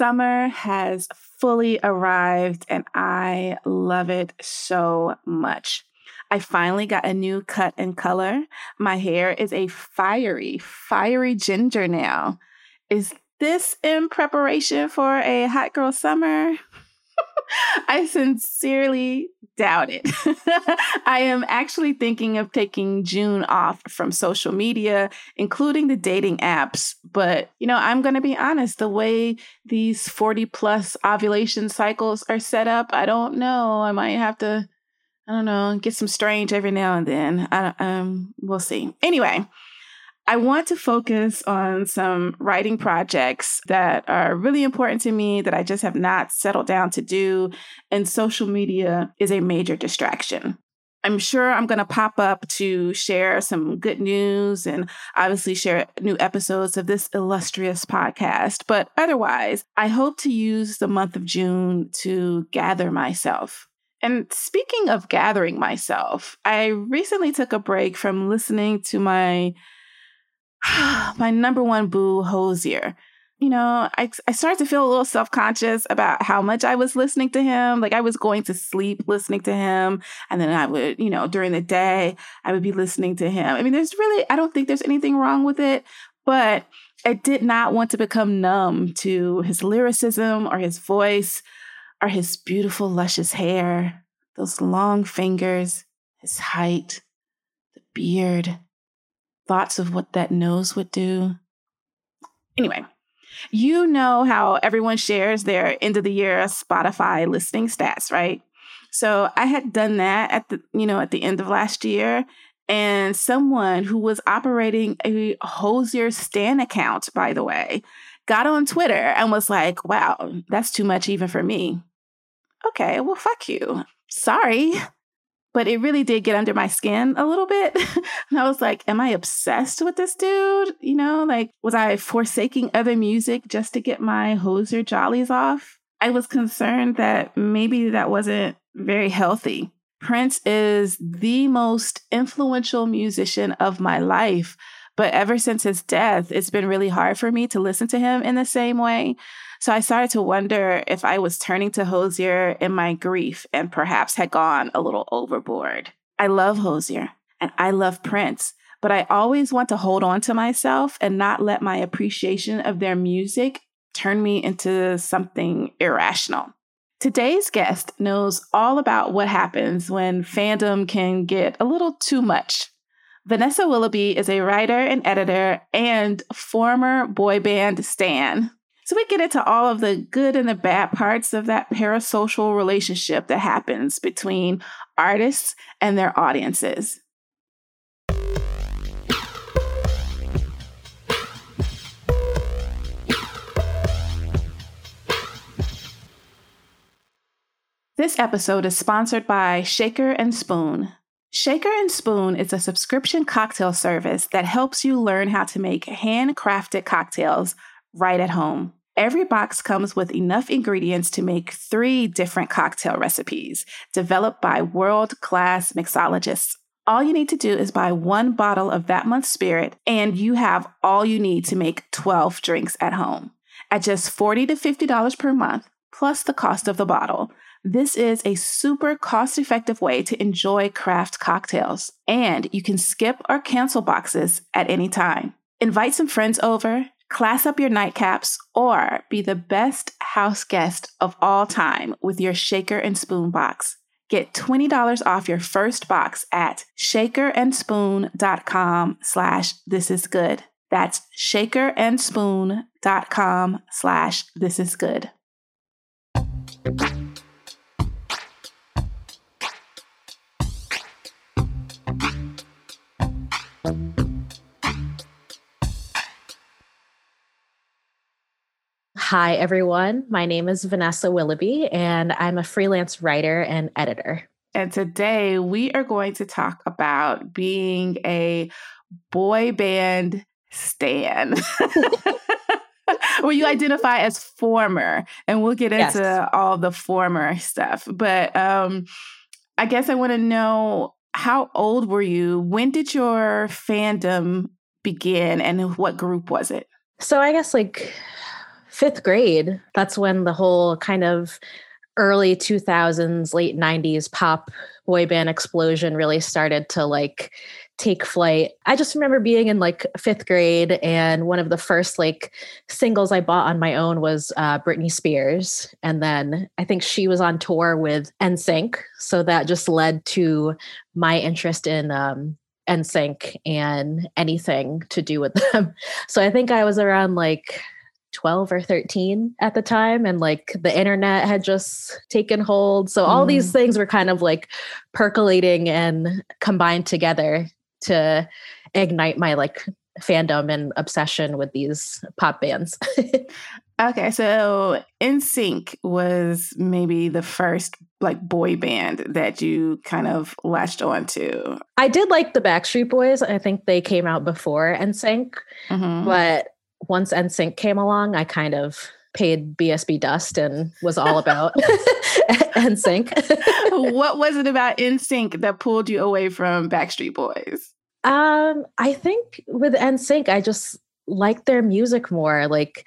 Summer has fully arrived and I love it so much. I finally got a new cut and color. My hair is a fiery, fiery ginger now. Is this in preparation for a hot girl summer? I sincerely doubt it. I am actually thinking of taking June off from social media, including the dating apps. But, you know, I'm going to be honest, the way these 40 plus ovulation cycles are set up, I don't know. I might have to, I don't know, get some strange every now and then. I, um, we'll see. Anyway, I want to focus on some writing projects that are really important to me that I just have not settled down to do, and social media is a major distraction. I'm sure I'm going to pop up to share some good news and obviously share new episodes of this illustrious podcast. But otherwise, I hope to use the month of June to gather myself. And speaking of gathering myself, I recently took a break from listening to my my number one boo, Hozier. You know, I, I started to feel a little self conscious about how much I was listening to him. Like I was going to sleep listening to him. And then I would, you know, during the day, I would be listening to him. I mean, there's really, I don't think there's anything wrong with it, but I did not want to become numb to his lyricism or his voice or his beautiful, luscious hair, those long fingers, his height, the beard thoughts of what that nose would do. Anyway, you know how everyone shares their end of the year Spotify listening stats, right? So I had done that at the, you know, at the end of last year. And someone who was operating a Hozier Stan account, by the way, got on Twitter and was like, wow, that's too much even for me. Okay, well, fuck you. Sorry but it really did get under my skin a little bit. and I was like, am I obsessed with this dude? You know, like, was I forsaking other music just to get my Hozier jollies off? I was concerned that maybe that wasn't very healthy. Prince is the most influential musician of my life. But ever since his death, it's been really hard for me to listen to him in the same way. So I started to wonder if I was turning to Hozier in my grief and perhaps had gone a little overboard. I love Hozier and I love Prince, but I always want to hold on to myself and not let my appreciation of their music turn me into something irrational. Today's guest knows all about what happens when fandom can get a little too much. Vanessa Willoughby is a writer and editor and former boy band Stan. So we get into all of the good and the bad parts of that parasocial relationship that happens between artists and their audiences. This episode is sponsored by Shaker and Spoon. Shaker and Spoon is a subscription cocktail service that helps you learn how to make handcrafted cocktails right at home. Every box comes with enough ingredients to make three different cocktail recipes developed by world class mixologists. All you need to do is buy one bottle of that month's spirit, and you have all you need to make 12 drinks at home. At just 40 to $50 per month, plus the cost of the bottle, this is a super cost effective way to enjoy craft cocktails. And you can skip or cancel boxes at any time. Invite some friends over, class up your nightcaps, or be the best house guest of all time with your shaker and spoon box. Get $20 off your first box at shakerandspoon.com slash this is good. That's shakerandspoon.com slash this is good. Hi, everyone. My name is Vanessa Willoughby, and I'm a freelance writer and editor. And today we are going to talk about being a boy band stan. Where you identify as former, and we'll get into yes. all the former stuff. But um, I guess I want to know how old were you? When did your fandom begin, and what group was it? So I guess like fifth grade, that's when the whole kind of early 2000s, late 90s pop boy band explosion really started to like take flight. I just remember being in like fifth grade, and one of the first like singles I bought on my own was uh, Britney Spears. And then I think she was on tour with NSYNC. So that just led to my interest in um, NSYNC and anything to do with them. So I think I was around like 12 or 13 at the time and like the internet had just taken hold so all mm. these things were kind of like percolating and combined together to ignite my like fandom and obsession with these pop bands okay so NSYNC was maybe the first like boy band that you kind of latched onto i did like the backstreet boys i think they came out before NSYNC mm-hmm. but once NSYNC came along, I kind of paid BSB dust and was all about NSYNC. what was it about NSYNC that pulled you away from Backstreet Boys? Um, I think with NSYNC, I just like their music more. Like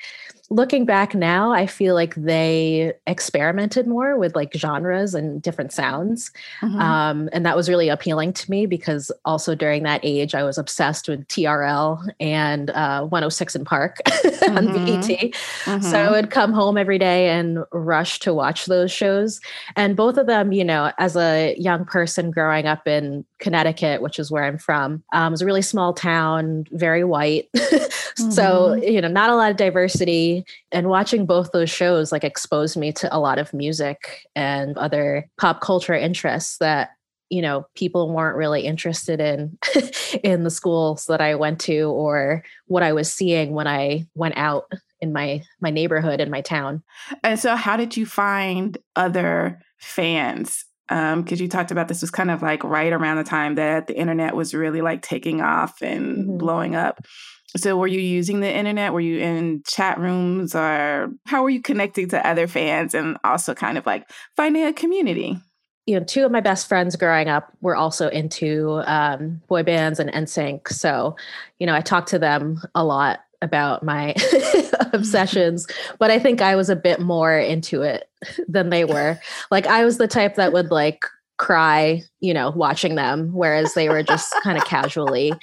looking back now, I feel like they experimented more with like genres and different sounds. Mm-hmm. Um, and that was really appealing to me because also during that age, I was obsessed with TRL and uh, 106 & Park mm-hmm. on BET. Mm-hmm. So I would come home every day and rush to watch those shows. And both of them, you know, as a young person growing up in Connecticut, which is where I'm from, um, it was a really small town, very white. so, mm-hmm. you know, not a lot of diversity and watching both those shows like exposed me to a lot of music and other pop culture interests that you know people weren't really interested in in the schools that I went to or what I was seeing when I went out in my my neighborhood in my town. And so how did you find other fans um because you talked about this was kind of like right around the time that the internet was really like taking off and mm-hmm. blowing up so, were you using the internet? Were you in chat rooms or how were you connecting to other fans and also kind of like finding a community? You know, two of my best friends growing up were also into um, boy bands and NSYNC. So, you know, I talked to them a lot about my obsessions, but I think I was a bit more into it than they were. Like, I was the type that would like cry, you know, watching them, whereas they were just kind of casually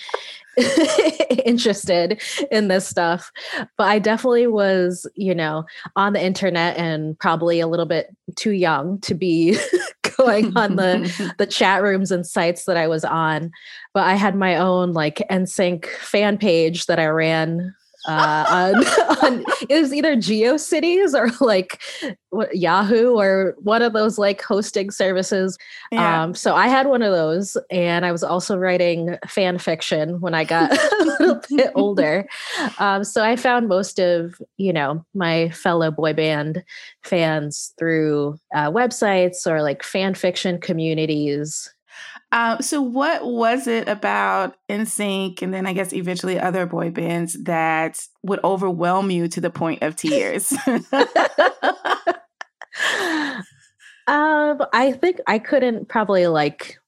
interested in this stuff. But I definitely was, you know, on the internet and probably a little bit too young to be going on the the chat rooms and sites that I was on. But I had my own like NSYNC fan page that I ran uh, on, on it was either GeoCities or like what, Yahoo or one of those like hosting services. Yeah. Um, so I had one of those, and I was also writing fan fiction when I got a little bit older. Um, so I found most of you know my fellow boy band fans through uh, websites or like fan fiction communities um, so, what was it about NSYNC and then I guess eventually other boy bands that would overwhelm you to the point of tears? um, I think I couldn't probably like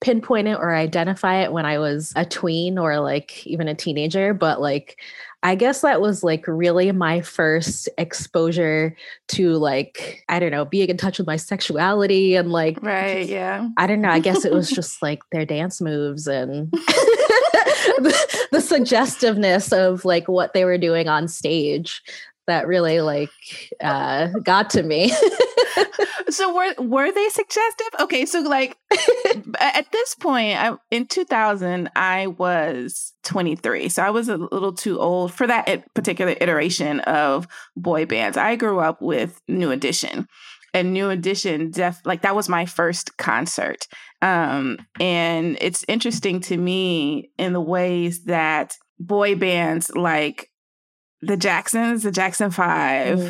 pinpoint it or identify it when I was a tween or like even a teenager, but like I guess that was like really my first exposure to like, I don't know, being in touch with my sexuality and like, right. Yeah. I don't know. I guess it was just like their dance moves and the, the suggestiveness of like what they were doing on stage that really like uh got to me. So were were they suggestive? Okay so like at this point I, in 2000 i was 23 so i was a little too old for that particular iteration of boy bands. I grew up with new edition and new edition def like that was my first concert. Um and it's interesting to me in the ways that boy bands like the Jacksons, the Jackson 5 mm-hmm.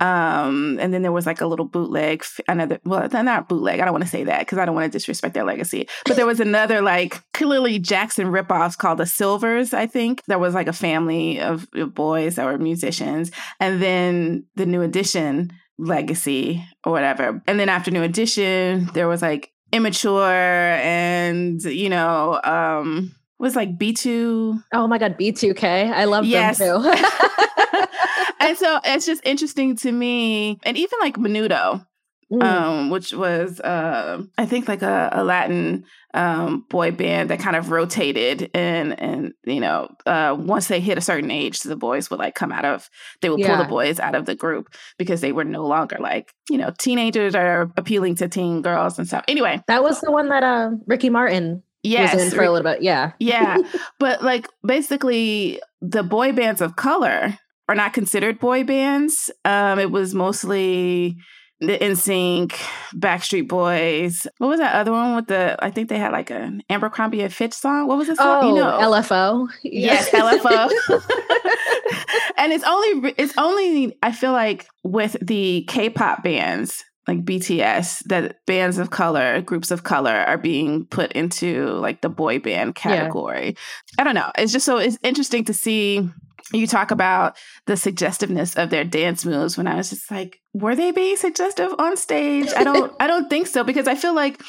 Um, and then there was like a little bootleg, another, well, not bootleg. I don't want to say that because I don't want to disrespect their legacy. But there was another like clearly Jackson ripoffs called the Sylvers, I think. There was like a family of, of boys that were musicians. And then the New Edition legacy or whatever. And then after New Edition, there was like Immature and, you know, um, was like B2. Oh my God, B2K. I love yes. them too. and so it's just interesting to me, and even like Menudo, Mm. Um, which was uh, I think like a, a Latin um, boy band that kind of rotated and and you know uh, once they hit a certain age, the boys would like come out of they would yeah. pull the boys out of the group because they were no longer like you know teenagers are appealing to teen girls and stuff. Anyway, that was the one that uh, Ricky Martin yes, was in for a little bit. Yeah, yeah, but like basically the boy bands of color are not considered boy bands. Um, it was mostly the NSYNC, Backstreet Boys. What was that other one with the? I think they had like an Abercrombie and Fitch song. What was it? Song? Oh, you know, LFO. Yes, LFO. and it's only it's only I feel like with the K-pop bands like BTS that bands of color, groups of color are being put into like the boy band category. Yeah. I don't know. It's just so it's interesting to see you talk about the suggestiveness of their dance moves when I was just like, were they being suggestive on stage? I don't I don't think so because I feel like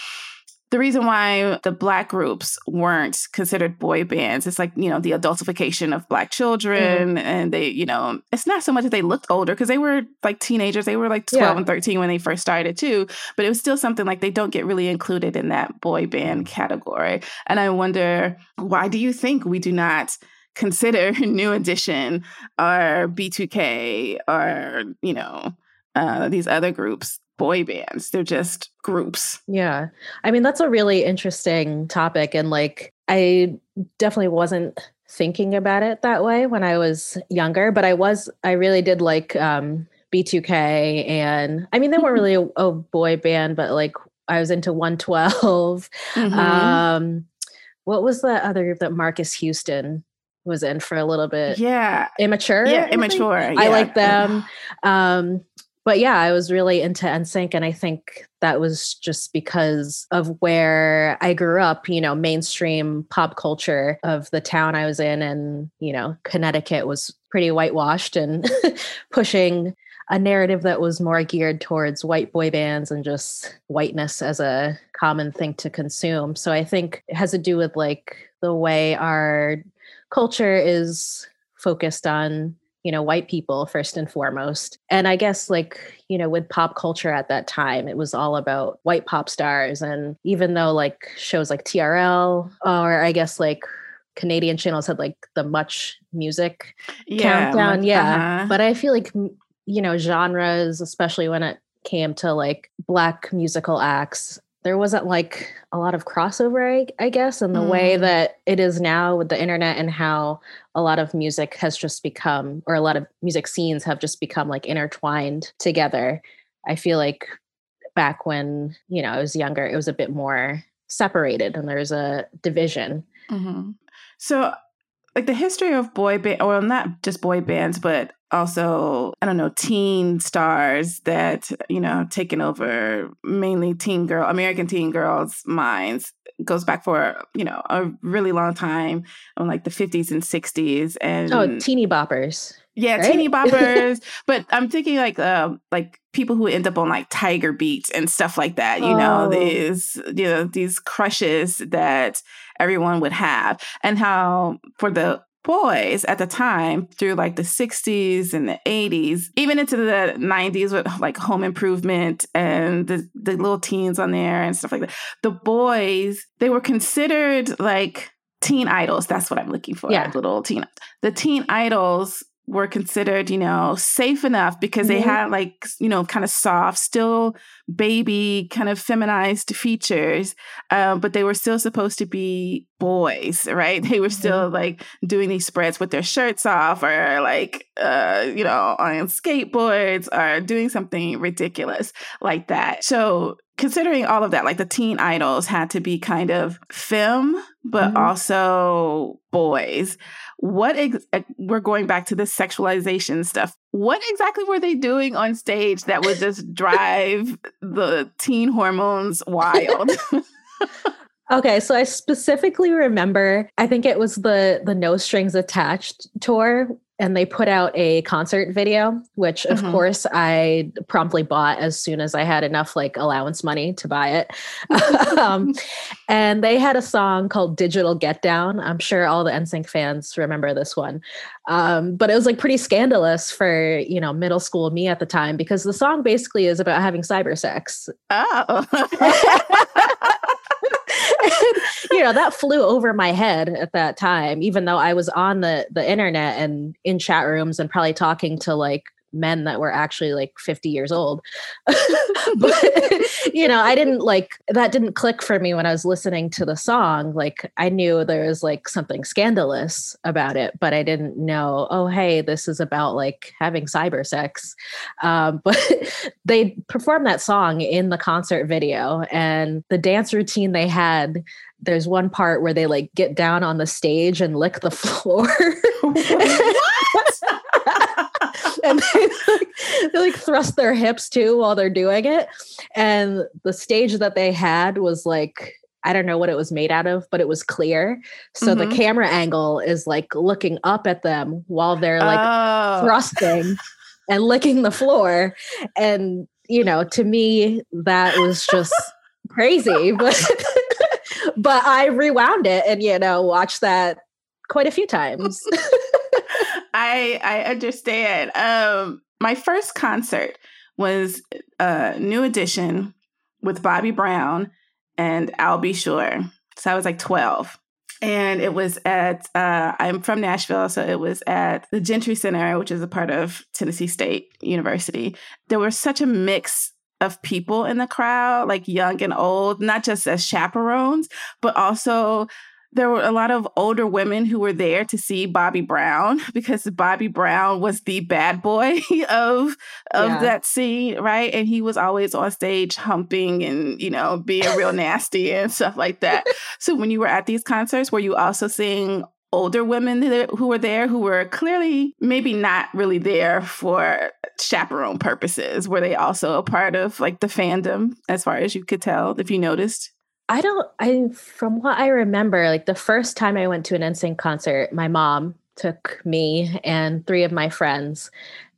the reason why the black groups weren't considered boy bands it's like you know the adultification of black children mm. and they you know it's not so much that they looked older because they were like teenagers they were like 12 yeah. and 13 when they first started too but it was still something like they don't get really included in that boy band category and i wonder why do you think we do not consider New Edition or B2K or, you know, uh, these other groups boy bands. They're just groups. Yeah. I mean, that's a really interesting topic. And like, I definitely wasn't thinking about it that way when I was younger, but I was, I really did like um, B2K. And I mean, they weren't really a, a boy band, but like, I was into 112. Mm-hmm. Um, what was the other group that Marques Houston was in for a little bit. Yeah. Immature. Yeah, immature. Yeah. I like them. Um, but yeah, I was really into NSYNC, and I think that was just because of where I grew up. You know, mainstream pop culture of the town I was in, and you know, Connecticut was pretty whitewashed and pushing a narrative that was more geared towards white boy bands and just whiteness as a common thing to consume. So I think it has to do with like the way our culture is focused on you know white people first and foremost. And i guess like you know with pop culture at that time it was all about white pop stars. And even though like shows like trl or i guess like canadian channels had like the much music yeah, countdown yeah. uh-huh. but i feel like you know genres especially when it came to like black musical acts there wasn't like a lot of crossover, I, I guess, in the mm. way that it is now with the internet and how a lot of music has just become, or a lot of music scenes have just become like intertwined together. I feel like back when, you know, I was younger, it was a bit more separated and there's a division. Mm-hmm. So, like the history of boy band, well, not just boy bands, but also i don't know teen stars that you know taken over mainly teen girl american teen girls minds goes back for you know a really long time on like the 50s and 60s and oh teeny boppers yeah right? teeny boppers but i'm thinking like uh like people who end up on like tiger beats and stuff like that you oh. know these you know these crushes that everyone would have and how for the boys at the time through like the 60s and the 80s even into the 90s with like home improvement and the, the little teens on there and stuff like that the boys they were considered like teen idols that's what i'm looking for yeah. little teen the teen idols were considered, you know, safe enough because mm-hmm. they had like, you know, kind of soft, still baby, kind of feminized features, uh, but they were still supposed to be boys, right? They were still mm-hmm. like doing these spreads with their shirts off or like, uh, you know, on skateboards or doing something ridiculous like that. So considering all of that, like the teen idols had to be kind of femme, but mm-hmm. also boys. What ex- uh, we're going back to this sexualization stuff. What exactly were they doing on stage that would just drive the teen hormones wild? okay, so I specifically remember I think it was the the No Strings Attached tour and they put out a concert video, which of Mhm. course I promptly bought as soon as I had enough like allowance money to buy it. um, and they had a song called Digital Get Down. I'm sure all the NSYNC fans remember this one. Um, but it was like pretty scandalous for, you know, middle school me at the time because the song basically is about having cyber sex. Oh. You know that flew over my head at that time even though i was on the the internet and in chat rooms and probably talking to like men that were actually like 50 years old. But you know i didn't like that didn't click for me when i was listening to the song. Like i knew there was like something scandalous about it but i didn't know oh hey this is about like having cyber sex. Um, but they performed that song in the concert video and the dance routine they had there's one part where they like get down on the stage and lick the floor and they like, they like thrust their hips too while they're doing it and the stage that they had was like I don't know what it was made out of, but it was clear. So Mhm. the camera angle is like looking up at them while they're like oh. thrusting and licking the floor. And, you know, to me, that was just crazy. But but I rewound it and, you know, watched that quite a few times. I I understand. Um, my first concert was uh, New Edition with Bobby Brown and Al B. Sure. So I was like twelve, and it was at. Uh, I'm from Nashville, so it was at the Gentry Center, which is a part of Tennessee State University. There was such a mix of people in the crowd, like young and old, not just as chaperones, but also there were a lot of older women who were there to see Bobby Brown because Bobby Brown was the bad boy of of Yeah. that scene, right? And he was always on stage humping and you know being real nasty and stuff like that. so when you were at these concerts, were you also seeing older women who were there who were clearly maybe not really there for chaperone purposes? Were they also a part of like the fandom as far as you could tell if you noticed? I don't I from what I remember, like the first time I went to an NSYNC concert, my mom took me and three of my friends.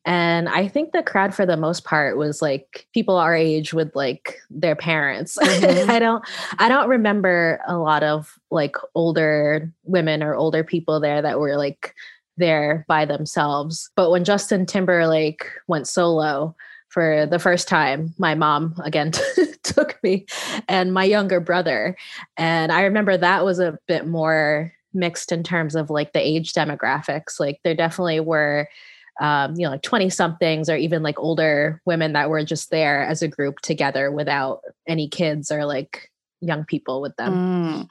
And I think the crowd for the most part was like people our age with like their parents. Mhm. I don't I don't remember a lot of like older women or older people there that were like there by themselves. But when Justin Timberlake went solo for the first time, my mom again took me and my younger brother. And I remember that was a bit more mixed in terms of like the age demographics. Like there definitely were um, you know, like 20 somethings or even like older women that were just there as a group together without any kids or like young people with them. Mm.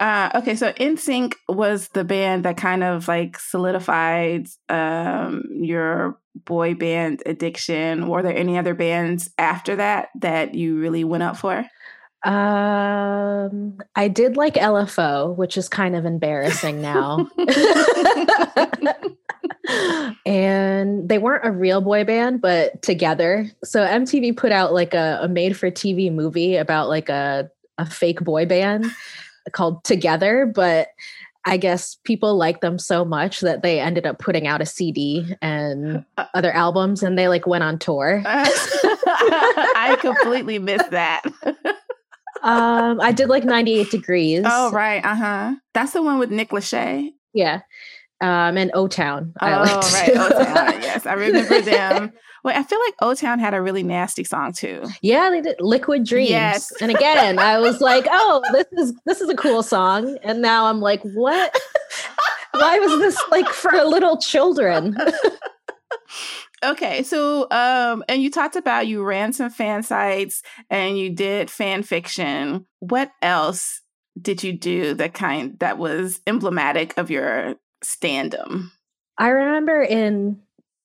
Uh, okay, so NSYNC was the band that kind of like solidified um, your boy band addiction. Were there any other bands after that that you really went up for? Um, I did like LFO, which is kind of embarrassing now. and they weren't a real boy band, but together. So MTV put out like a, a made for TV movie about like a, a fake boy band called Together, but I guess people liked them so much that they ended up putting out a CD and other albums and they like went on tour. I completely missed that. Um, I did like 98 Degrees. oh, right. Uh huh. That's the one with Nick Lachey. Yeah. Um, and O Town. Oh, right. O-Town. Yes, I remember them. Wait, I feel like O Town had a really nasty song too. Yeah, they did Liquid Dreams. Yes. And again, I was like, oh, this is this is a cool song. And now I'm like, what? Why was this like for little children? Okay, so um, and you talked about you ran some fan sites and you did fan fiction. What else did you do that kind that was emblematic of your standom? I remember in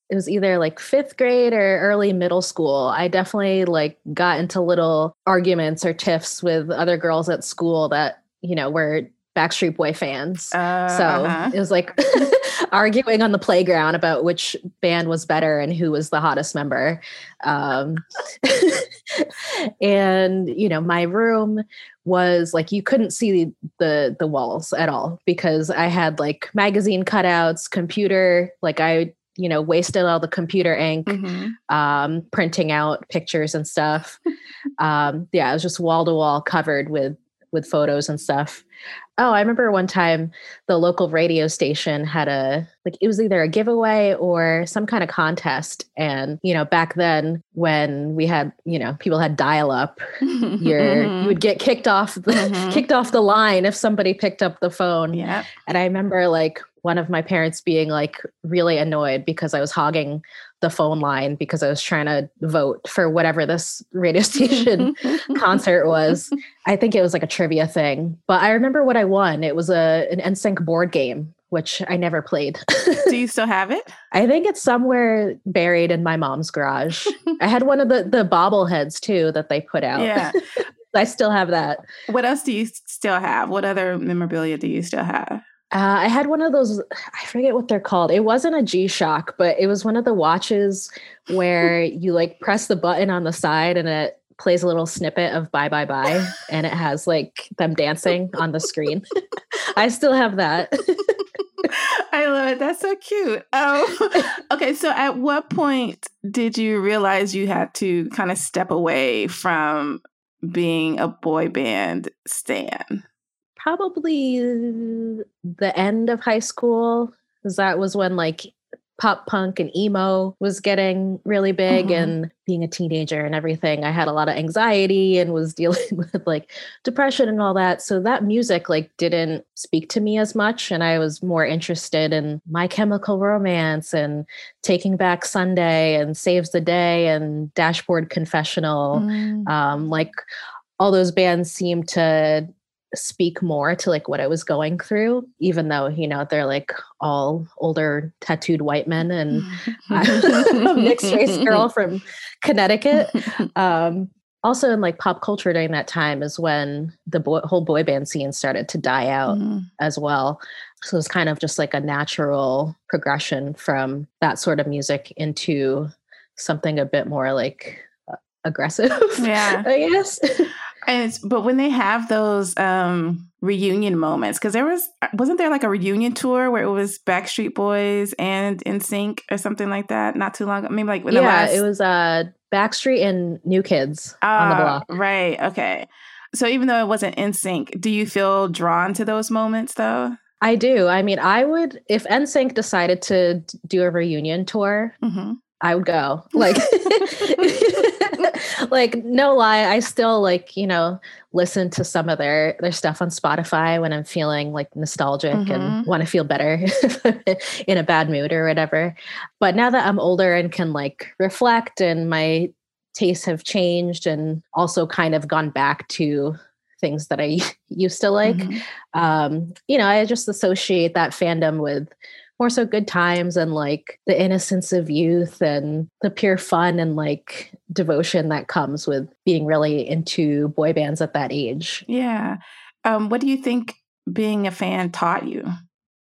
it was either like fifth grade or early middle school. I definitely like got into little arguments or tiffs with other girls at school that, you know, were Backstreet Boy fans. Uh, So uh-huh. it was like arguing on the playground about which band was better and who was the hottest member. Um, and, you know, my room was like you couldn't see the, the the walls at all because I had like magazine cutouts, computer, like I you know wasted all the computer ink mm-hmm. um, printing out pictures and stuff. Um, yeah it was just wall to wall covered with with photos and stuff. Oh i remember one time the local radio station had a like it was either a giveaway or some kind of contest. And you know back then when we had you know people had dial up you're you would get kicked off the mm-hmm. kicked off the line if somebody picked up the phone. Yeah and i remember like one of my parents being like really annoyed because I was hogging the phone line because I was trying to vote for whatever this radio station concert was. I think it was like a trivia thing. But I remember what I won. It was a an NSYNC board game, which I never played. Do you still have it? I think it's somewhere buried in my mom's garage. I had one of the the bobbleheads too that they put out. Yeah. I still have that. What else do you still have? What other memorabilia do you still have? Uh, I had one of those, I forget what they're called. It wasn't a G Shock, but it was one of the watches where you like press the button on the side and it plays a little snippet of bye bye bye and it has like them dancing on the screen. I still have that. I love it. That's so cute. Oh, okay. So, at what point did you realize you had to kind of step away from being a boy band stan? Probably the end of high school because that was when like pop punk and emo was getting really big mm-hmm. and being a teenager and everything i had a lot of anxiety and was dealing with like depression and all that so that music like didn't speak to me as much and i was more interested in my chemical romance and taking back sunday and saves the day and dashboard confessional mm. um, like all those bands seem to speak more to like what I was going through, even though, you know, they're like all older tattooed white men and a mixed race girl from Connecticut. Um, also in like pop culture during that time is when the boy, whole boy band scene started to die out mm-hmm. as well. So it was kind of just like a natural progression from that sort of music into something a bit more like aggressive. Yeah. I guess. And but when they have those um reunion moments, because there was wasn't there like a reunion tour where it was Backstreet Boys and NSYNC or something like that not too long ago? Maybe like yeah, last... it was uh Backstreet and New Kids uh, on the ah, block. Right. Okay. So even though it wasn't NSYNC, do you feel drawn to those moments though? I do. I mean, I would if NSYNC decided to do a reunion tour. Mm-hmm. I would go. Like like no lie, I still like, you know, listen to some of their their stuff on Spotify when I'm feeling like nostalgic mm-hmm. and want to feel better in a bad mood or whatever. But now that I'm older and can like reflect and my tastes have changed and also kind of gone back to things that I used to like. Mm-hmm. Um, you know, I just associate that fandom with more so good times and like the innocence of youth and the pure fun and like devotion that comes with being really into boy bands at that age. Yeah. Um, what do you think being a fan taught you?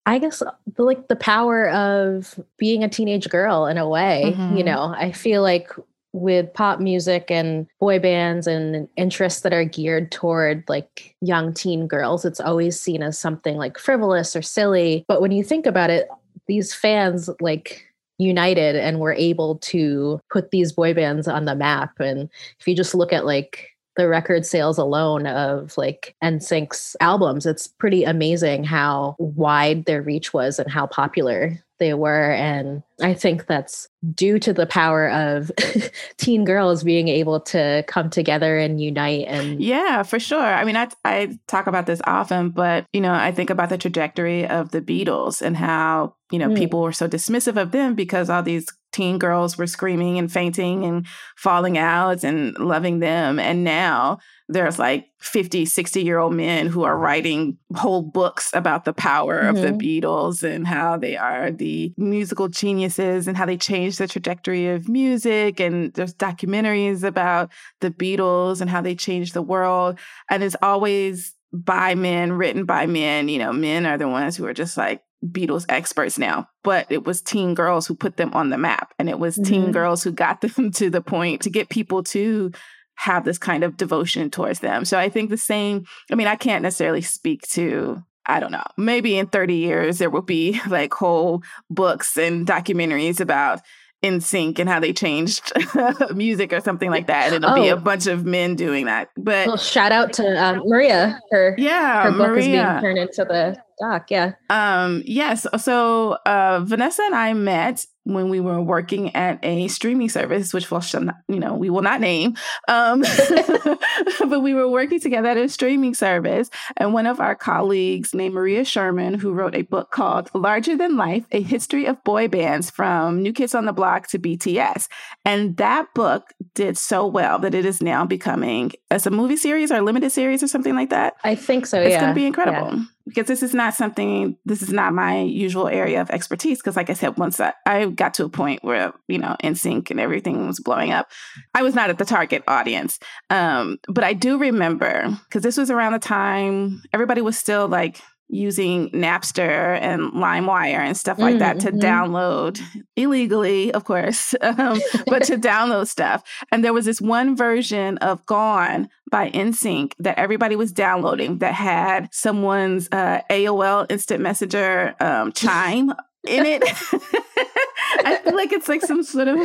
I guess uh, the, like the power of being a teenage girl in a way. Mm-hmm. You know, I feel like with pop music and boy bands and interests that are geared toward like young teen girls, it's always seen as something like frivolous or silly. But when you think about it, these fans like united and were able to put these boy bands on the map. And if you just look at like the record sales alone of like NSYNC's albums, it's pretty amazing how wide their reach was and how popular they were. And I think that's due to the power of teen girls being able to come together and unite and yeah for sure i mean I, I talk about this often but you know i think about the trajectory of the beatles and how you know mm. people were so dismissive of them because all these teen girls were screaming and fainting and falling out and loving them and now there's like 50 60 year old men who are writing whole books about the power mm-hmm. of the mm-hmm. beatles and how they are the musical geniuses and how they changed the trajectory of music and there's documentaries about the beatles and how they changed the world and it's always by men written by men you know men are the ones who are just like Beatles experts now, but it was teen girls who put them on the map. And it was mm-hmm. teen girls who got them to the point to get people to have this kind of devotion towards them. So I think the same, I mean, I can't necessarily speak to I don't know, maybe in 30 years there will be like whole books and documentaries about NSYNC and how they changed music or something like that. And it'll oh. be a oh. bunch of men doing that. But well, shout out to um, Maria. Her yeah, her book Maria. is being turned into the doc. Yeah. Um. Yes. So uh, Vanessa and I met when we were working at a streaming service, which we'll you know we will not name, um, but we were working together at a streaming service, and one of our colleagues named Maria Sherman, who wrote a book called "Larger Than Life: A History of Boy Bands from New Kids on the Block to BTS," and that book did so well that it is now becoming as a movie series or a limited series or something like that. I think so. It's yeah. going to be incredible. Yeah because this is not something this is not my usual area of expertise. Because like i said once I, I, got to a point where you know NSYNC and everything was blowing up i was not at the target audience. Um, but i do remember because this was around the time everybody was still like using Napster and LimeWire and stuff like mm, that to mm-hmm. download illegally, of course, um, but to download stuff. And there was this one version of Gone by NSYNC that everybody was downloading that had someone's uh, AOL Instant Messenger um, chime in it. I feel like it's like some sort of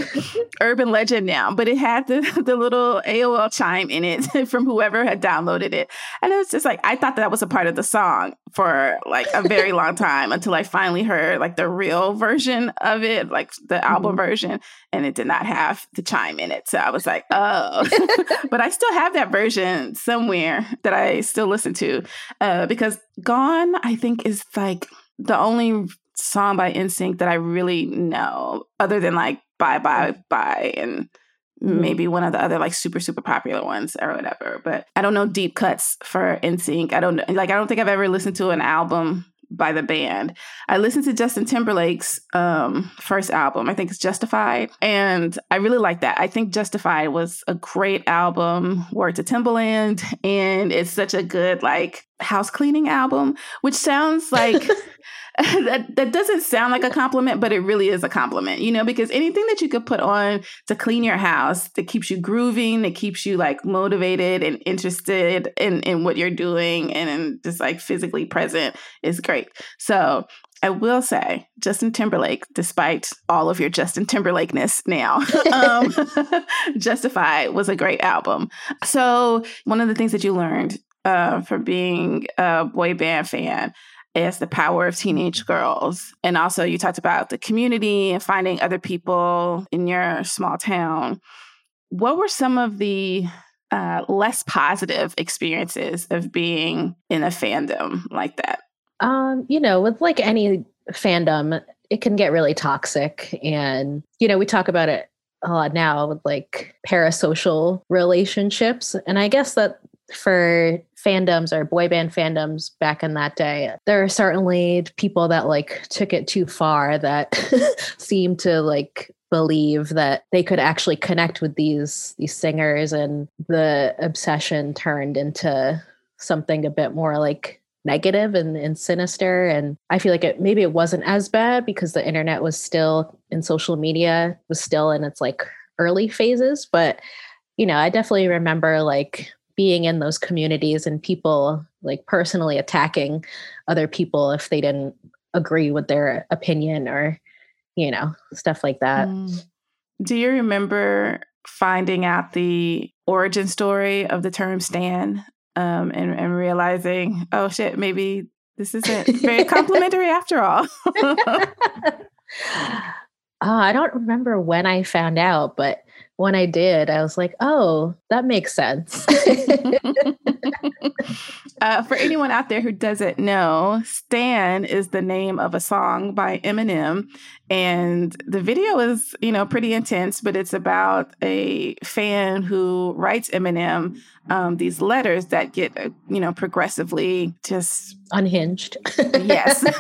urban legend now, but it had the, the little AOL chime in it from whoever had downloaded it. And it was just like, I thought that was a part of the song for like a very long time until I finally heard like the real version of it, like the album mm-hmm. version, and it did not have the chime in it. So I was like, oh, but I still have that version somewhere that I still listen to uh, because Gone, I think, is like the only song by NSYNC that I really know, other than like Bye Bye Bye and mm-hmm. maybe one of the other like super super popular ones or whatever. But I don't know deep cuts for NSYNC. I don't know, like I don't think I've ever listened to an album by the band. I listened to Justin Timberlake's um, first album. I think it's Justified, and I really like that. I think Justified was a great album. Word to Timbaland, and it's such a good like house cleaning album, which sounds like that that doesn't sound like a compliment, but it really is a compliment, you know, because anything that you could put on to clean your house that keeps you grooving, that keeps you like motivated and interested in in what you're doing and just like physically present is great. So I will say, Justin Timberlake, despite all of your Justin Timberlakeness now, um, Justify was a great album. So, one of the things that you learned uh, from being a boy band fan is the power of teenage girls. And also, you talked about the community and finding other people in your small town. What were some of the uh, less positive experiences of being in a fandom like that? Um, you know, with like any fandom, it can get really toxic. And, you know, we talk about it a lot now with like parasocial relationships. And I guess that for fandoms or boy band fandoms back in that day there are certainly people that like took it too far that seemed to like believe that they could actually connect with these these singers and the obsession turned into something a bit more like negative and, and sinister. And i feel like it maybe it wasn't as bad because the internet was still in social media was still in its like early phases. But you know i definitely remember like being in those communities and people like personally attacking other people if they didn't agree with their opinion or you know stuff like that. Mm. do you remember finding out the origin story of the term stan um, and, and realizing oh shit maybe this isn't very complimentary after all uh, i don't remember when i found out but when I did, I was like, oh, that makes sense. uh, for anyone out there who doesn't know, Stan is the name of a song by Eminem. And the video is, you know, pretty intense, but it's about a fan who writes Eminem um, these letters that get, uh, you know, progressively just unhinged. yes.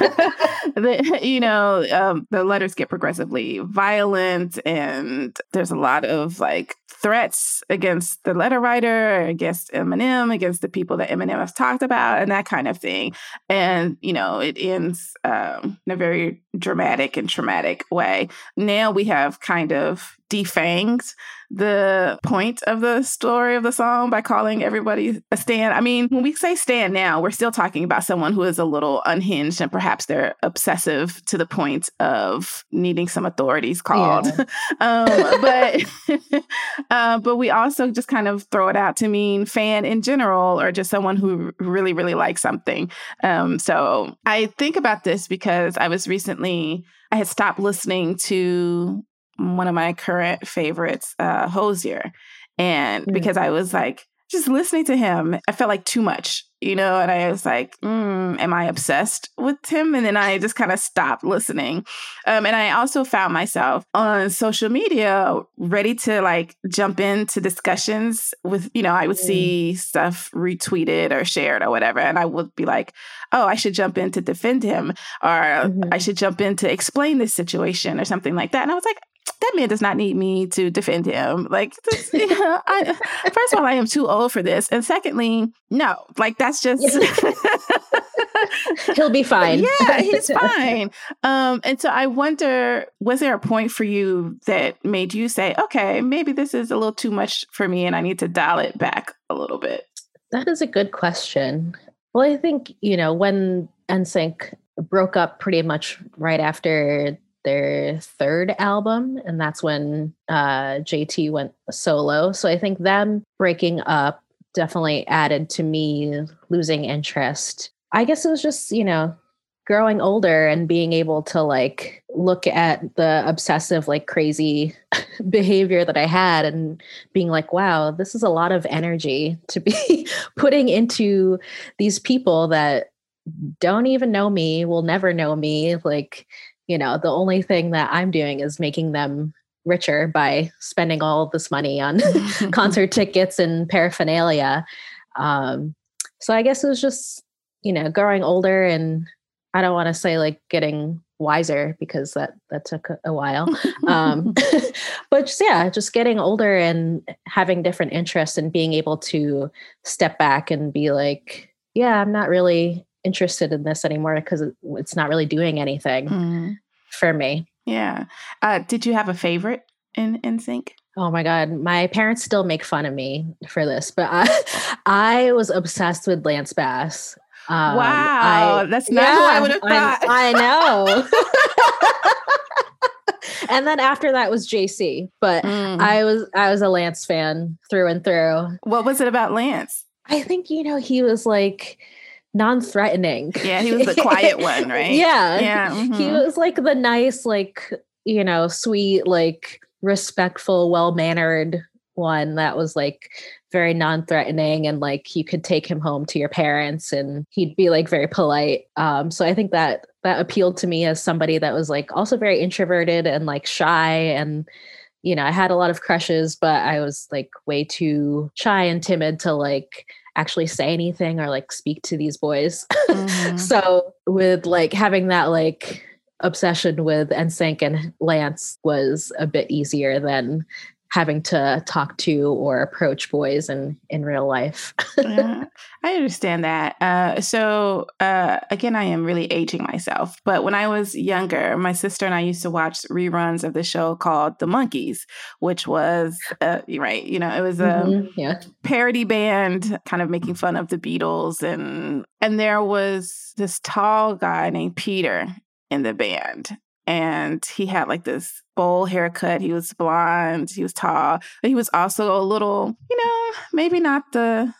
the, you know, um, the letters get progressively violent, and there's a lot of like threats against the letter writer, against Eminem, against the people that Eminem has talked about, and that kind of thing. And, you know, it ends um, in a very dramatic and traumatic way. Now we have kind of defanged the point of the story of the song by calling everybody a stan. I mean, when we say stan now, we're still talking about someone who is a little unhinged and perhaps they're obsessive to the point of needing some authorities called. Yeah. um, but uh, but we also just kind of throw it out to mean fan in general or just someone who really really likes something. Um, so I think about this because I was recently I had stopped listening to one of my current favorites, uh, Hozier. And mm. because I was like, just listening to him, I felt like too much, you know, and I was like, mm, am I obsessed with him? And then I just kind of stopped listening. Um, and I also found myself on social media ready to like jump into discussions with, you know, I would mm. see stuff retweeted or shared or whatever. And I would be like, oh, I should jump in to defend him or mm-hmm. I should jump in to explain this situation or something like that. And I was like, that man does not need me to defend him. Like, this, you know, I, first of all, I am too old for this, and secondly, no, like that's just he'll be fine. Yeah, he's fine. Um, and so I wonder, was there a point for you that made you say, okay, maybe this is a little too much for me, and I need to dial it back a little bit? That is a good question. Well, I think you know when NSYNC broke up pretty much right after their third album, and that's when uh, JT went solo. So I think them breaking up definitely added to me losing interest. I guess it was just, you know, growing older and being able to like look at the obsessive like crazy behavior that I had and being like wow this is a lot of energy to be putting into these people that don't even know me will never know me like you know the only thing that i'm doing is making them richer by spending all this money on concert tickets and paraphernalia. Um, so i guess it was just you know growing older and i don't want to say like getting wiser because that that took a, while. Um, but just, yeah just getting older and having different interests and being able to step back and be like yeah i'm not really interested in this anymore because it's not really doing anything mm. for me. Yeah. Uh, did you have a favorite in NSYNC? Oh my God. My parents still make fun of me for this, but I, I was obsessed with Lance Bass. Um, wow. I, that's not yeah, I would have thought. I, I know. and then after that was JC, but mm. I was I was a Lance fan through and through. What was it about Lance? I think you know he was like non-threatening. Yeah, he was the quiet one, right? yeah. Yeah. Mm-hmm. He was like the nice, like, you know, sweet, like respectful, well-mannered one that was like very non-threatening and like you could take him home to your parents and he'd be like very polite. Um, so I think that that appealed to me as somebody that was like also very introverted and like shy and you know, I had a lot of crushes, but I was like way too shy and timid to like actually say anything or like speak to these boys. Mm-hmm. so with like having that like obsession with NSYNC and Lance was a bit easier than having to talk to or approach boys in in real life. yeah, I understand that. Uh, so uh, again, I am really aging myself. But when I was younger, my sister and I used to watch reruns of the show called The Monkees, which was uh, right. You know, it was a mm-hmm, yeah. parody band, kind of making fun of the Beatles, and and there was this tall guy named Peter in the band and he had like this bowl haircut. He was blonde. He was tall. But he was also a little, you know, maybe not the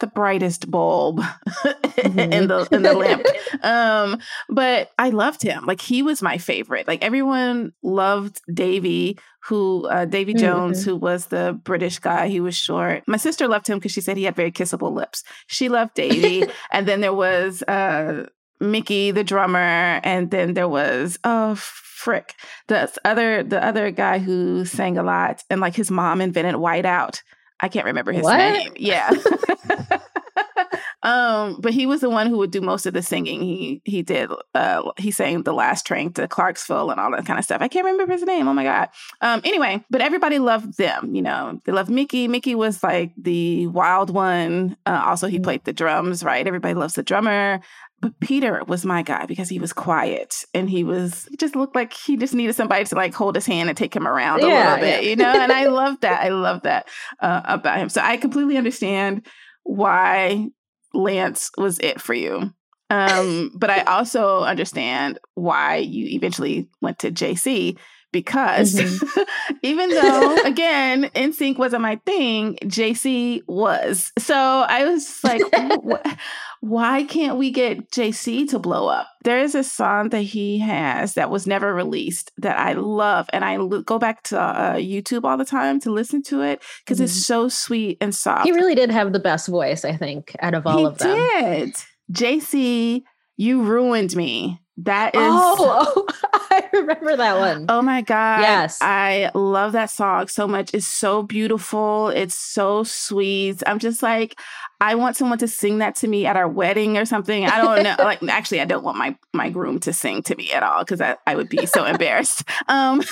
the brightest bulb mm-hmm. in the in the lamp. Um, but I loved him. Like he was my favorite. Like everyone loved Davy, who uh, Davy Jones, mm-hmm. who was the British guy. He was short. My sister loved him because she said he had very kissable lips. She loved Davy, and then there was uh, Mickey, the drummer, and then there was oh frick, the other the other guy who sang a lot, and like his mom invented whiteout. I can't remember his what? name. Yeah. um, but he was the one who would do most of the singing. He he did uh he sang the last train to Clarksville and all that kind of stuff. I can't remember his name. Oh my god. Um anyway, but everybody loved them, you know. They loved Mickey. Mickey was like the wild one. Uh, also he mm. played the drums, right? Everybody loves the drummer. But Peter was my guy because he was quiet and he was he just looked like he just needed somebody to like hold his hand and take him around a little bit, yeah. you know. And I love that. I love that uh, about him. So I completely understand why Lance was it for you. Um, but I also understand why you eventually went to JC because mm-hmm. even though again NSYNC wasn't my thing jc was. So i was like why can't we get jc to blow up? There is a song that he has that was never released that i love and i go back to uh, youtube all the time to listen to it because mm-hmm. it's so sweet and soft. He really did have the best voice i think out of all he of them. did. Jc you ruined me that is oh, oh, I remember that one. Oh my god. Yes. I love that song so much. It's so beautiful. It's so sweet. I'm just like I want someone to sing that to me at our wedding or something. I don't know. like actually I don't want my my groom to sing to me at all cuz I, I would be so embarrassed. Um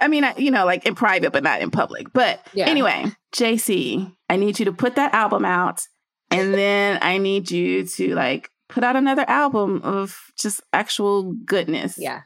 I mean, I, you know, like in private but not in public. But yeah. anyway, JC, I need you to put that album out and then I need you to like put out another album of just actual goodness. Yeah.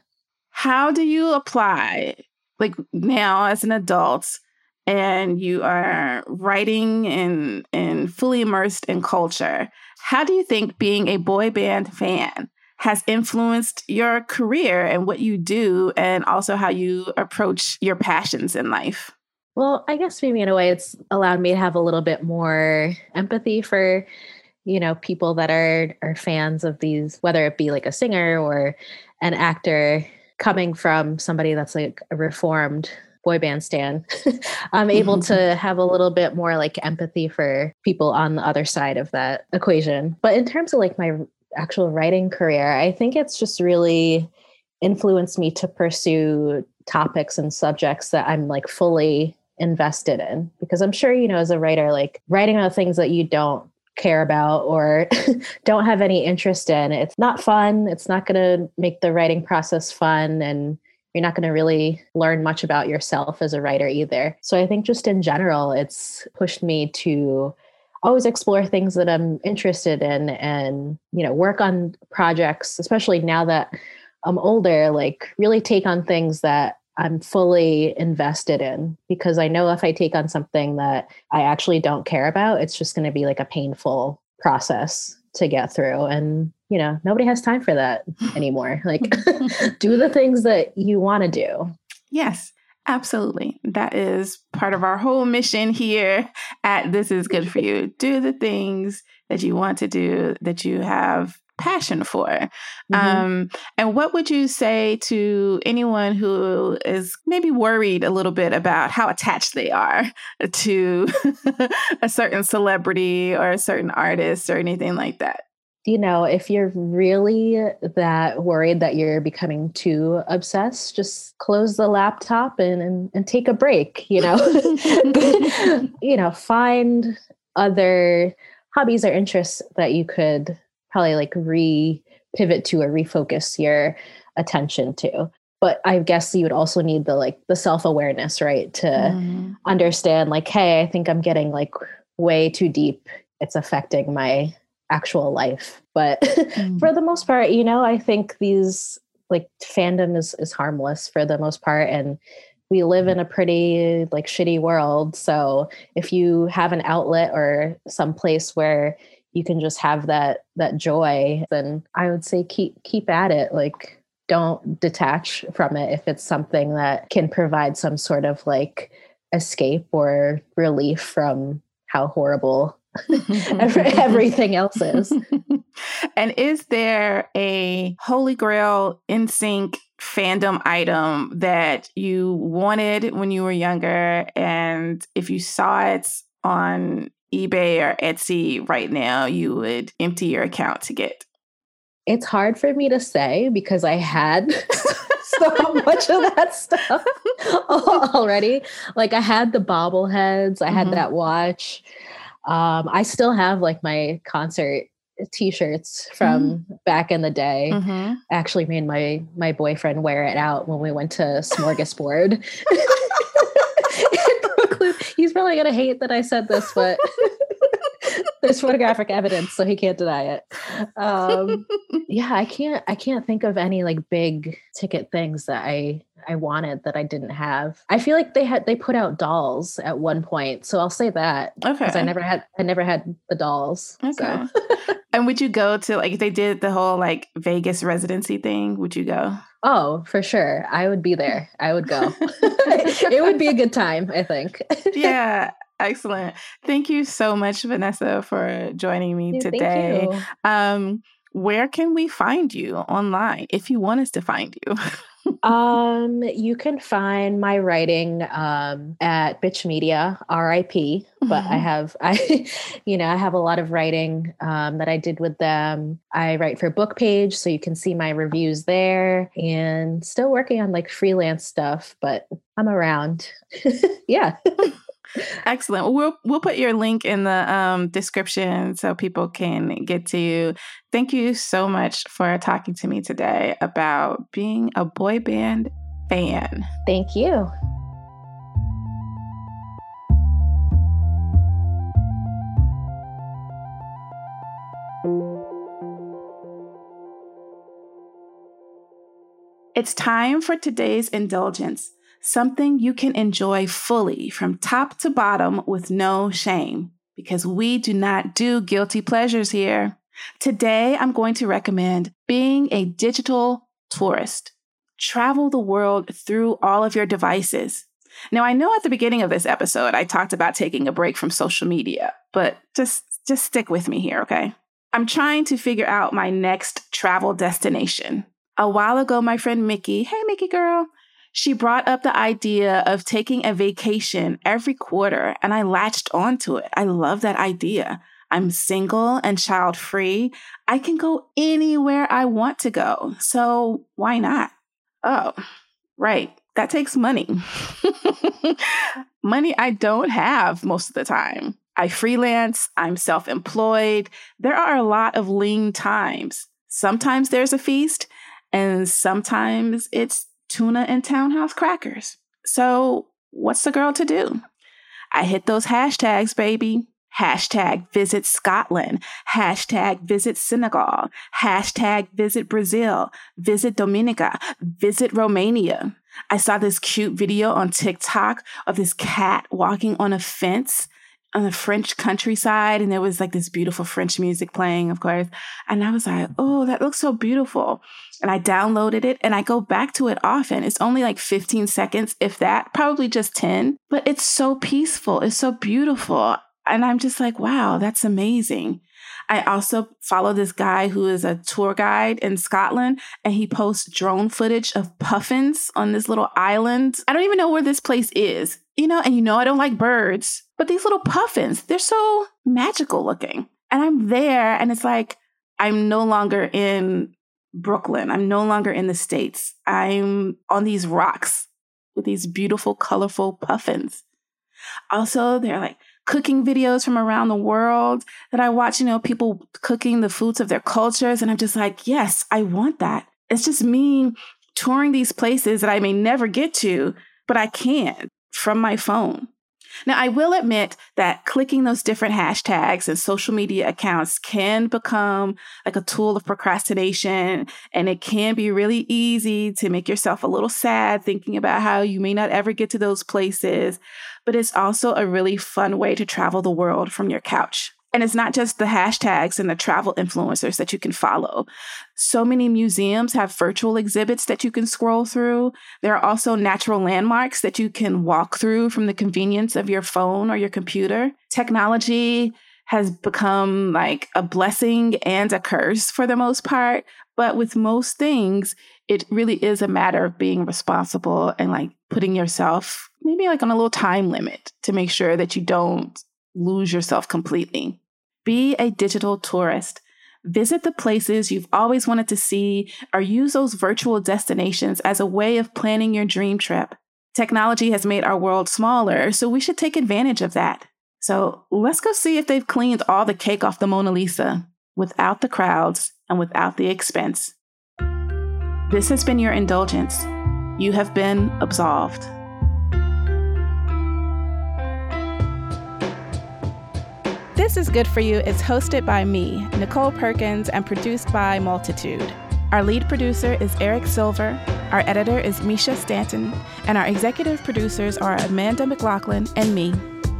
How do you apply, like now as an adult, and you are writing and and fully immersed in culture? How do you think being a boy band fan has influenced your career and what you do, and also how you approach your passions in life? Well, I guess maybe in a way it's allowed me to have a little bit more empathy for you know people that are are fans of these whether it be like a singer or an actor coming from somebody that's like a reformed boy band stan i'm able to have a little bit more like empathy for people on the other side of that equation. But in terms of like my actual writing career i think it's just really influenced me to pursue topics and subjects that i'm like fully invested in. Because i'm sure you know as a writer like writing about things that you don't care about or don't have any interest in. It's not fun. It's not going to make the writing process fun. And you're not going to really learn much about yourself as a writer either. So I think just in general, it's pushed me to always explore things that I'm interested in and, you know, work on projects, especially now that I'm older, like really take on things that I'm fully invested in because I know if I take on something that I actually don't care about, it's just going to be like a painful process to get through. And, you know, nobody has time for that anymore. Like, do the things that you want to do. Yes. Absolutely. That is part of our whole mission here at This Is Good For You. Do the things that you want to do, that you have passion for. Mm-hmm. Um, and what would you say to anyone who is maybe worried a little bit about how attached they are to a certain celebrity or a certain artist or anything like that? You know, if you're really that worried that you're becoming too obsessed, just close the laptop and, and, and take a break, you know. you know, find other hobbies or interests that you could probably like re pivot to or refocus your attention to. But i guess you would also need the like the self-awareness right to mm. understand like hey i think i'm getting like way too deep. It's affecting my actual life. But mm. for the most part you know i think these like fandom is is harmless for the most part and we live in a pretty like shitty world. So if you have an outlet or some place where you can just have that that joy then i would say keep keep at it like don't detach from it if it's something that can provide some sort of like escape or relief from how horrible everything else is. and is there a holy grail NSYNC fandom item that you wanted when you were younger and if you saw it on eBay or Etsy right now you would empty your account to get? It's hard for me to say because I had so much of that stuff already. Like I had the bobbleheads, I had mm-hmm. that watch. Um, I still have like my concert t-shirts from mm-hmm. back in the day. Mm-hmm. actually made my my boyfriend wear it out when we went to Smorgasburg. He's probably gonna hate that I said this, but There's photographic evidence, so he can't deny it. Um, yeah, I can't. I can't think of any like big ticket things that I I wanted that I didn't have. I feel like they had they put out dolls at one point, so I'll say that. Okay. Because I never had I never had the dolls. Okay. So. and would you go to like if they did the whole like Vegas residency thing? Would you go? Oh, for sure. I would be there. I would go. it would be a good time, I think. yeah. Excellent. Thank you so much, Vanessa, for joining me today. Um, where can we find you online if you want us to find you? um, you can find my writing um, at Bitch Media, RIP. Mm-hmm. But I mm-hmm. have, I, you know, I have a lot of writing um, that I did with them. I write for Book Page, so you can see my reviews there, and still working on like freelance stuff. But I'm around. yeah. Excellent. We'll we'll put your link in the um, description so people can get to you. Thank you so much for talking to me today about being a boy band fan. Thank you. It's time for today's indulgence something you can enjoy fully from top to bottom with no shame, because we do not do guilty pleasures here. Today, I'm going to recommend being a digital tourist. Travel the world through all of your devices. Now, I know at the beginning of this episode, I talked about taking a break from social media, but just, just stick with me here, okay? I'm trying to figure out my next travel destination. A while ago, my friend Mickey, hey, Mickey girl, she brought up the idea of taking a vacation every quarter, and I latched onto it. I love that idea. I'm single and child free. I can go anywhere I want to go. So why not? Oh, right. That takes money. money I don't have most of the time. I freelance, I'm self employed. There are a lot of lean times. Sometimes there's a feast, and sometimes it's tuna and townhouse crackers. So, what's the girl to do? I hit those hashtags, baby. Hashtag visit Scotland. Hashtag visit Senegal. Hashtag visit Brazil. Visit Dominica. Visit Romania. I saw this cute video on TikTok of this cat walking on a fence on the French countryside, and there was like this beautiful French music playing, of course. And I was like, oh, that looks so beautiful. And I downloaded it and I go back to it often. It's only like 15 seconds, if that, probably just 10, but it's so peaceful. It's so beautiful. And I'm just like, wow, that's amazing. I also follow this guy who is a tour guide in Scotland and he posts drone footage of puffins on this little island. I don't even know where this place is, you know, and you know I don't like birds, but these little puffins, they're so magical looking. And I'm there and it's like I'm no longer in Brooklyn. I'm no longer in the States. I'm on these rocks with these beautiful, colorful puffins. Also, they're like cooking videos from around the world that I watch, you know, people cooking the foods of their cultures. And I'm just like, yes, I want that. It's just me touring these places that I may never get to, but I can from my phone. Now, I will admit that clicking those different hashtags and social media accounts can become like a tool of procrastination, and it can be really easy to make yourself a little sad thinking about how you may not ever get to those places. But it's also a really fun way to travel the world from your couch. And it's not just the hashtags and the travel influencers that you can follow. So many museums have virtual exhibits that you can scroll through. There are also natural landmarks that you can walk through from the convenience of your phone or your computer. Technology has become like a blessing and a curse for the most part. But with most things, it really is a matter of being responsible and like putting yourself maybe like on a little time limit to make sure that you don't lose yourself completely. Be a digital tourist. Visit the places you've always wanted to see or use those virtual destinations as a way of planning your dream trip. Technology has made our world smaller, so we should take advantage of that. So let's go see if they've cleaned all the cake off the Mona Lisa without the crowds and without the expense. This has been your indulgence. You have been absolved. This is Good For You is hosted by me, Nichole Perkins, and produced by Multitude. Our lead producer is Eric Silver, our editor is Mischa Stanton, and our executive producers are Amanda McLaughlin and me.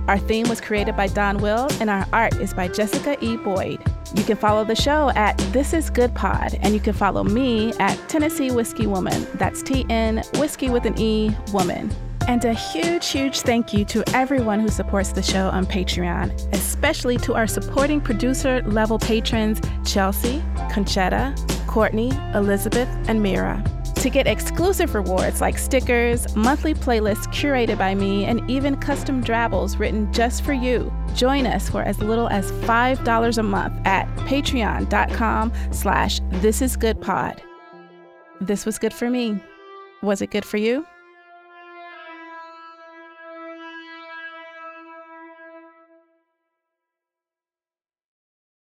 Our theme was created by Don Will, and our art is by Jessica E. Boyd. You can follow the show at This Is Good Pod, and you can follow me at Tennessee Whiskey Woman. That's T N Whiskey with an E Woman. And a huge, huge thank you to everyone who supports the show on Patreon, especially to our supporting producer level patrons Chelsea, Conchetta, Courtney, Elizabeth, and Mira. To get exclusive rewards like stickers, monthly playlists curated by me, and even custom drabbles written just for you, join us for as little as $5 a month at patreon.com slash thisisgoodpod. This was good for me. Was it good for you?